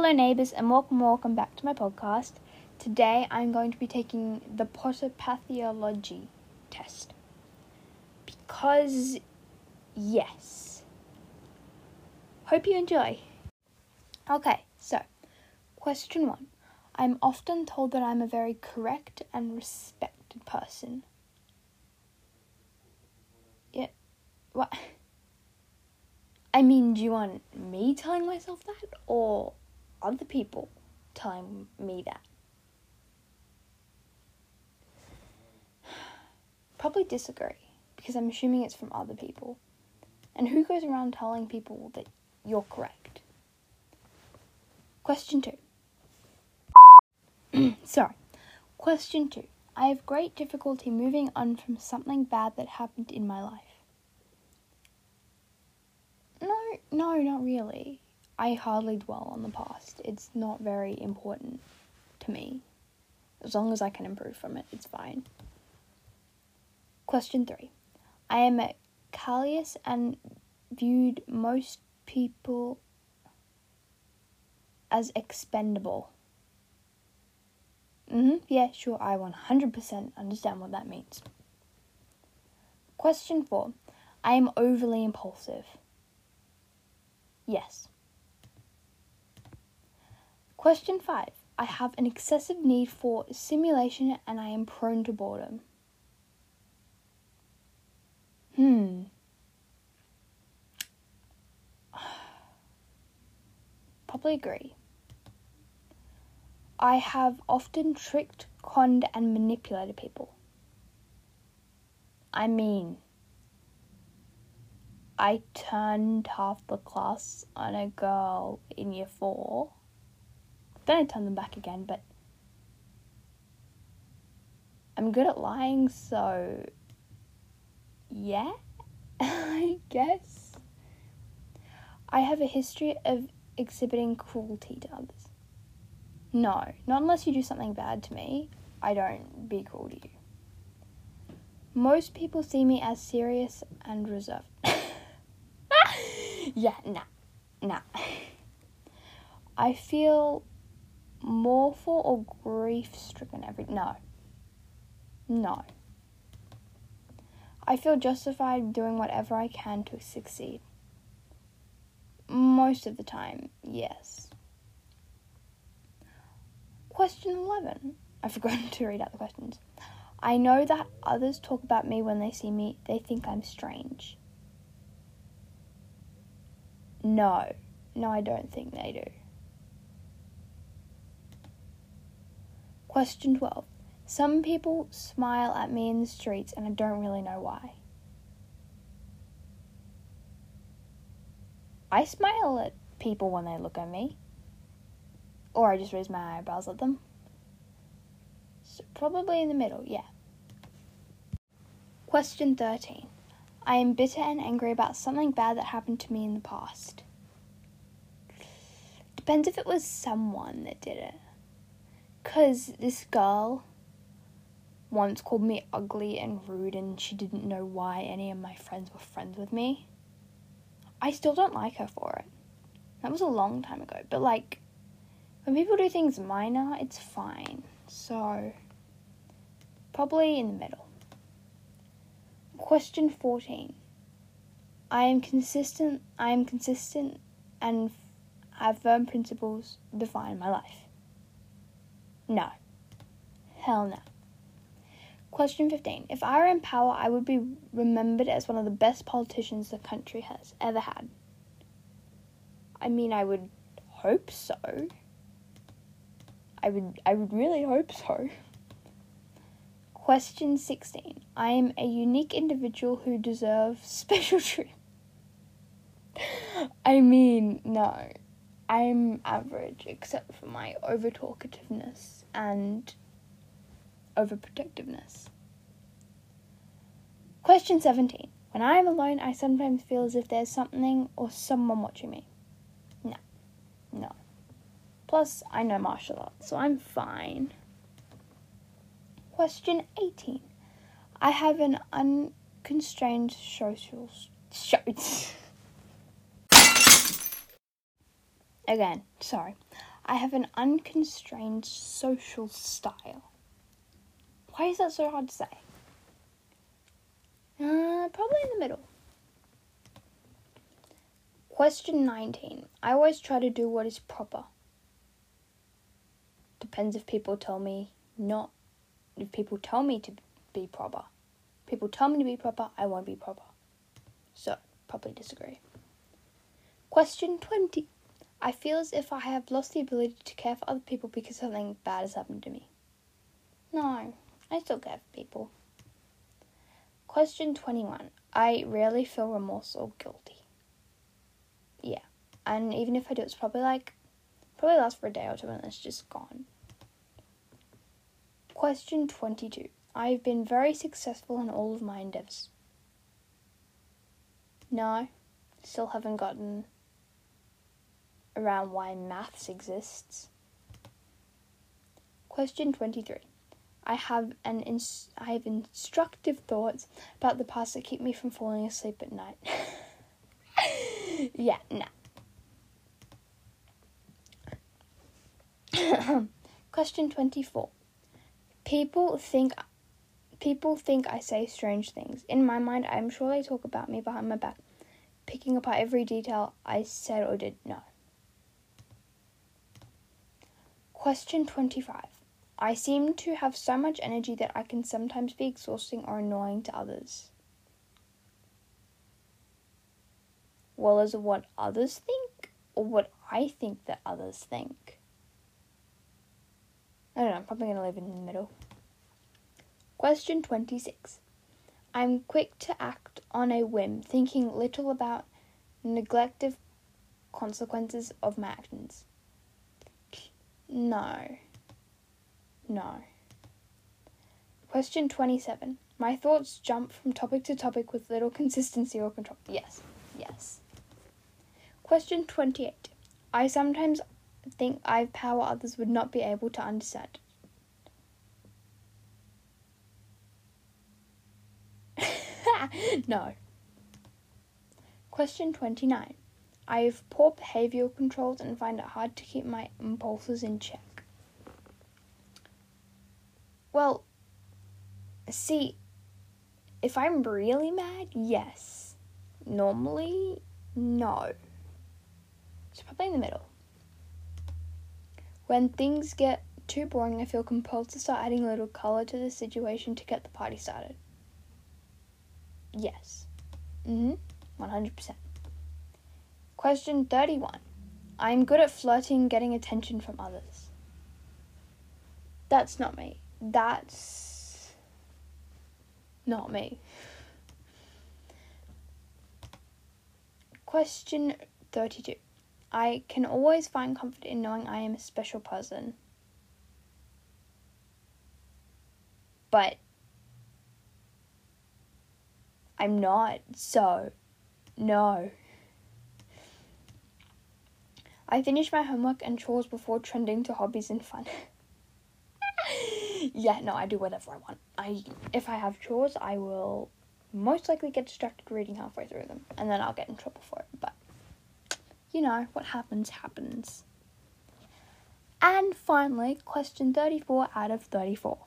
Hello, neighbours, and welcome, welcome back to my podcast. Today I'm going to be taking the Potter Pathology test. Because, yes. Hope you enjoy. Okay, so, question one. I'm often told that I'm a very correct and respected person. Yeah, what? I mean, do you want me telling myself that or other people telling me that? Probably disagree because I'm assuming it's from other people. And who goes around telling people that you're correct? Question two. Sorry. Question two. I have great difficulty moving on from something bad that happened in my life. No, no, not really. I hardly dwell on the past. It's not very important to me. As long as I can improve from it, it's fine. Question three. I am callous and viewed most people as expendable. Mm-hmm, yeah, sure, I 100% understand what that means. Question four. I am overly impulsive. Yes. Question 5. I have an excessive need for simulation and I am prone to boredom. Hmm. Probably agree. I have often tricked, conned, and manipulated people. I mean, I turned half the class on a girl in year four. Then I turned them back again, but I'm good at lying, so yeah, I guess. I have a history of exhibiting cruelty to others. No, not unless you do something bad to me. I don't be cruel to you. Most people see me as serious and reserved. yeah, nah, nah. I feel mournful or grief stricken every. No. No. I feel justified doing whatever I can to succeed. Most of the time, yes. Question 11. I forgot to read out the questions. I know that others talk about me when they see me, they think I'm strange. No. No, I don't think they do. Question 12. Some people smile at me in the streets and I don't really know why. I smile at people when they look at me. Or I just raise my eyebrows at them. So probably in the middle, yeah. Question 13. I am bitter and angry about something bad that happened to me in the past. Depends if it was someone that did it. Because this girl once called me ugly and rude, and she didn't know why any of my friends were friends with me. I still don't like her for it. That was a long time ago, but like, when people do things minor, it's fine. So, probably in the middle. Question 14. I am consistent, I am consistent and have firm principles define my life. No. Hell no. Question 15. If I were in power, I would be remembered as one of the best politicians the country has ever had. I mean, I would hope so. I would I would really hope so. Question 16. I am a unique individual who deserves special treatment. I mean, no. I'm average except for my over talkativeness and overprotectiveness. Question 17. When I am alone, I sometimes feel as if there's something or someone watching me. No. No. Plus, I know martial arts, so I'm fine. Question 18. I have an unconstrained social. Show. Again, sorry. I have an unconstrained social style. Why is that so hard to say? Uh, probably in the middle. Question 19. I always try to do what is proper. Depends if people tell me not. If people tell me to be proper. People tell me to be proper, I won't be proper. So, probably disagree. Question 20. I feel as if I have lost the ability to care for other people because something bad has happened to me. No, I still care for people. Question 21. I rarely feel remorse or guilty. Yeah. And even if I do, it's probably like, probably lasts for a day or two and it's just gone. Question 22. I've been very successful in all of my endeavours. No, still haven't gotten around why maths exists. Question 23. I have an ins- I have instructive thoughts about the past that keep me from falling asleep at night. yeah, nah. Question 24. People think people think I say strange things. In my mind, I am sure they talk about me behind my back, picking apart every detail I said or did not. Question 25. I seem to have so much energy that I can sometimes be exhausting or annoying to others. Well, is it what others think or what I think that others think? I don't know, I'm probably going to live in the middle. Question 26. I'm quick to act on a whim, thinking little about neglective consequences of my actions. No. No. Question 27. My thoughts jump from topic to topic with little consistency or control. Yes. Yes. Question 28. I sometimes think I have power others would not be able to understand. no. Question 29. I have poor behavioral controls and find it hard to keep my impulses in check. Well, see, if I'm really mad, yes. Normally, no. It's probably in the middle. When things get too boring, I feel compelled to start adding a little colour to the situation to get the party started. Yes. Mm hmm. 100%. Question 31. I am good at flirting, getting attention from others. That's not me. That's not me. Question 32. I can always find comfort in knowing I am a special person. But I'm not, so no. I finish my homework and chores before trending to hobbies and fun. yeah, no, I do whatever I want. I if I have chores, I will most likely get distracted reading halfway through them, and then I'll get in trouble for it. But you know, what happens happens. And finally, question 34 out of 34.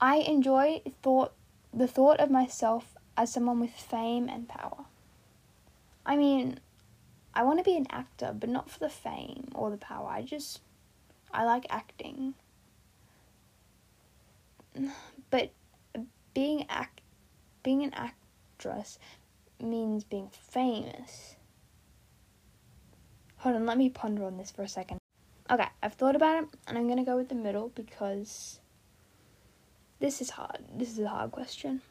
I enjoy thought the thought of myself as someone with fame and power. I mean, I want to be an actor, but not for the fame or the power. I just I like acting. But being act being an actress means being famous. Hold on, let me ponder on this for a second. Okay, I've thought about it and I'm to go with the middle because this is hard. This is a hard question.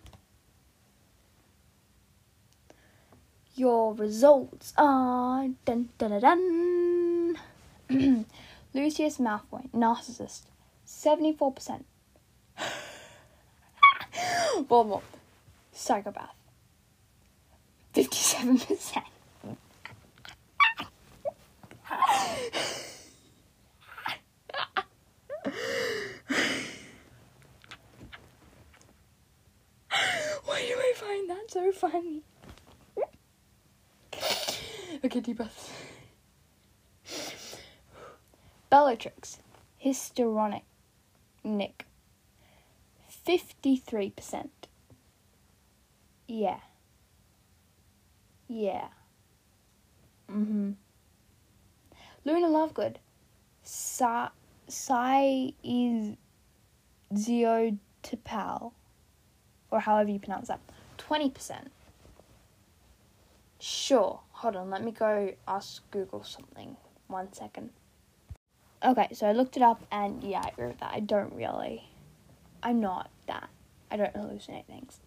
Your results are dun dun dun dun. Lucius Malfoy, narcissist, seventy four percent. Voldemort, psychopath, fifty seven percent. Why do I find that so funny? Okay, deep breaths. Bellatrix, histrionic, Nick, 53%. Yeah. Yeah. Mm-hmm. Luna Lovegood, Sa- Sai is Zeotipal, or however you pronounce that, 20%. Sure. Hold on, let me go ask Google something. One second. Okay, so I looked it up and yeah, I agree with that. I don't really. I'm not that. I don't hallucinate things.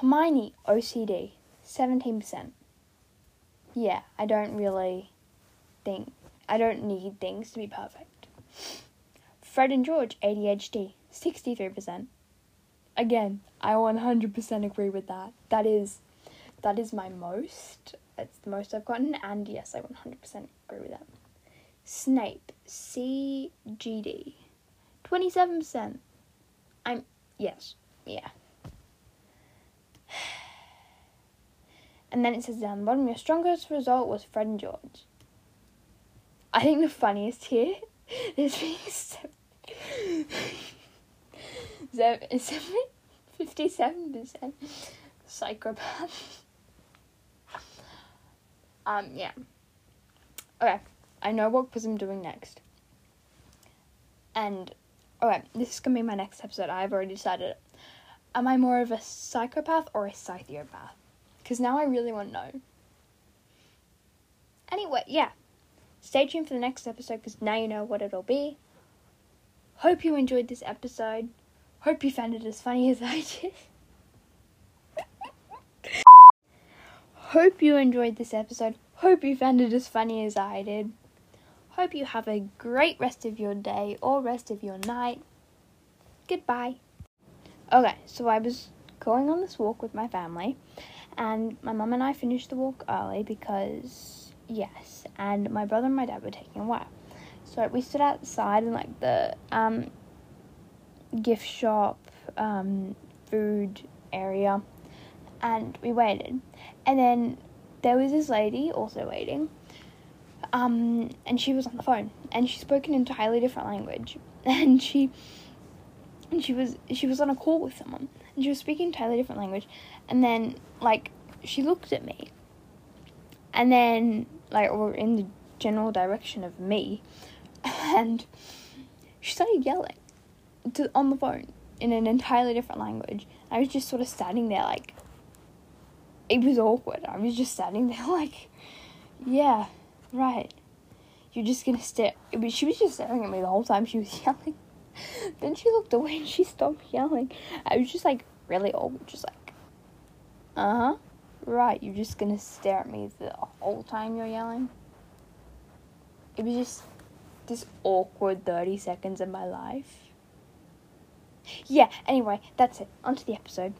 Hermione, OCD, 17%. Yeah, I don't really think. I don't need things to be perfect. Fred and George, ADHD, 63%. Again, I 100% agree with that. That is that is my most. It's the most I've gotten, and yes, I 100% agree with that. Snape, CGD, 27%. I'm, yes, yeah. And then it says down the bottom, your strongest result was Fred and George. I think the funniest here is being seven, seven, 57% psychopath. Um, yeah. Okay, I know what quiz I'm doing next. And, okay, this is gonna be my next episode. I've already decided. Am I more of a psychopath or a psychopath? Because now I really want to know. Anyway, yeah. Stay tuned for the next episode because now you know what it'll be. Hope you enjoyed this episode. Hope you found it as funny as I did. Hope you enjoyed this episode. Hope you found it as funny as I did. Hope you have a great rest of your day or rest of your night. Goodbye. Okay, so I was going on this walk with my family, and my mum and I finished the walk early because, yes, and my brother and my dad were taking a while. So we stood outside in like the um, gift shop, um, food area, and we waited. And then there was this lady also waiting, um, and she was on the phone, and she spoke an entirely different language, and she, and she was she was on a call with someone, and she was speaking entirely different language, and then like she looked at me, and then like or in the general direction of me, and she started yelling, to on the phone in an entirely different language. I was just sort of standing there like it was awkward. I was just standing there like, yeah, right. You're just gonna stare. Was, she was just staring at me the whole time she was yelling. then she looked away and she stopped yelling. I was just like really awkward, just like, uh huh, right. You're just gonna stare at me the whole time you're yelling. It was just this awkward 30 seconds of my life. Yeah, anyway, that's it. On to the episode.